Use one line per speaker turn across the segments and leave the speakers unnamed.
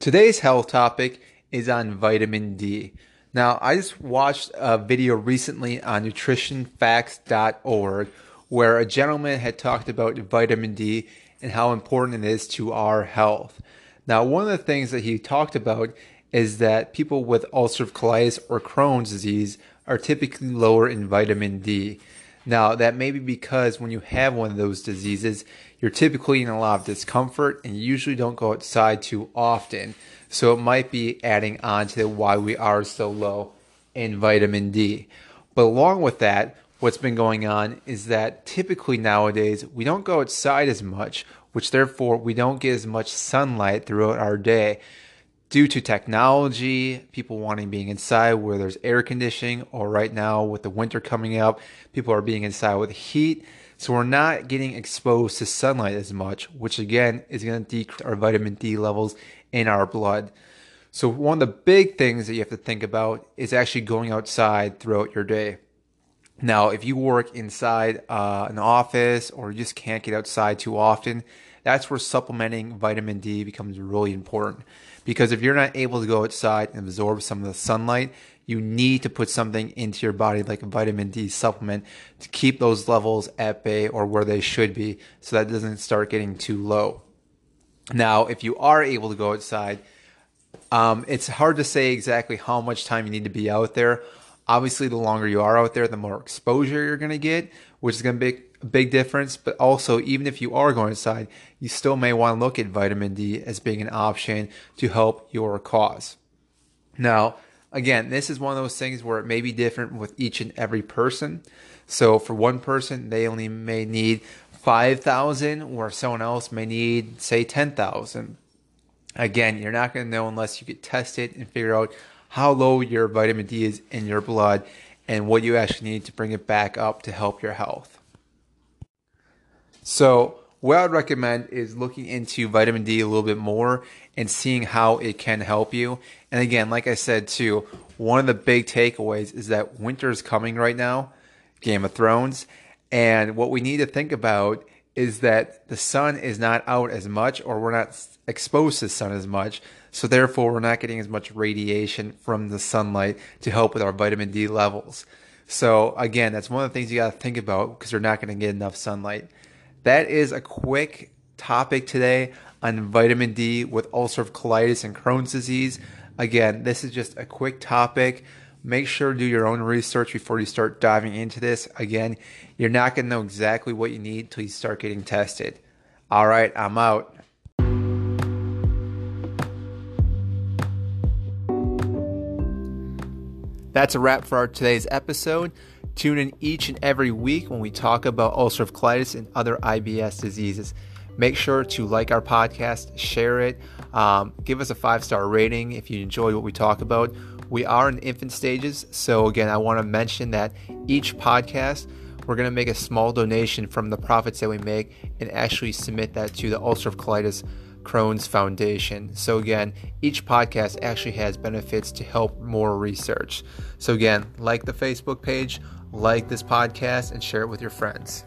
Today's health topic is on vitamin D. Now, I just watched a video recently on nutritionfacts.org where a gentleman had talked about vitamin D and how important it is to our health. Now, one of the things that he talked about is that people with ulcerative colitis or Crohn's disease are typically lower in vitamin D. Now, that may be because when you have one of those diseases, you're typically in a lot of discomfort and you usually don't go outside too often. So it might be adding on to why we are so low in vitamin D. But along with that, what's been going on is that typically nowadays we don't go outside as much, which therefore we don't get as much sunlight throughout our day due to technology, people wanting being inside where there's air conditioning, or right now with the winter coming up, people are being inside with heat. So we're not getting exposed to sunlight as much, which again is going to decrease our vitamin D levels in our blood. So one of the big things that you have to think about is actually going outside throughout your day. Now, if you work inside uh, an office or you just can't get outside too often, that's where supplementing vitamin D becomes really important. Because if you're not able to go outside and absorb some of the sunlight, you need to put something into your body like a vitamin D supplement to keep those levels at bay or where they should be so that doesn't start getting too low. Now, if you are able to go outside, um, it's hard to say exactly how much time you need to be out there. Obviously, the longer you are out there, the more exposure you're going to get, which is going to be a big difference. But also, even if you are going inside, you still may want to look at vitamin D as being an option to help your cause. Now, again, this is one of those things where it may be different with each and every person. So, for one person, they only may need 5,000, where someone else may need, say, 10,000. Again, you're not going to know unless you get tested and figure out how low your vitamin D is in your blood and what you actually need to bring it back up to help your health. So, what I would recommend is looking into vitamin D a little bit more and seeing how it can help you. And again, like I said too, one of the big takeaways is that winter is coming right now, Game of Thrones, and what we need to think about is that the sun is not out as much or we're not exposed to the sun as much. So therefore, we're not getting as much radiation from the sunlight to help with our vitamin D levels. So again, that's one of the things you got to think about because you're not going to get enough sunlight. That is a quick topic today on vitamin D with ulcerative colitis and Crohn's disease. Again, this is just a quick topic. Make sure to do your own research before you start diving into this. Again, you're not going to know exactly what you need until you start getting tested. All right, I'm out. That's a wrap for our today's episode. Tune in each and every week when we talk about ulcerative colitis and other IBS diseases. Make sure to like our podcast, share it, um, give us a five star rating if you enjoy what we talk about. We are in infant stages, so again, I want to mention that each podcast we're going to make a small donation from the profits that we make and actually submit that to the ulcerative colitis Crohn's Foundation. So, again, each podcast actually has benefits to help more research. So, again, like the Facebook page, like this podcast, and share it with your friends.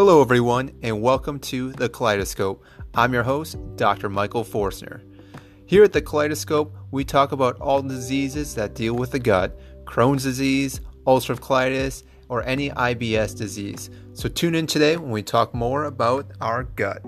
Hello, everyone, and welcome to the Kaleidoscope. I'm your host, Dr. Michael Forstner. Here at the Kaleidoscope, we talk about all diseases that deal with the gut Crohn's disease, ulcerative colitis, or any IBS disease. So tune in today when we talk more about our gut.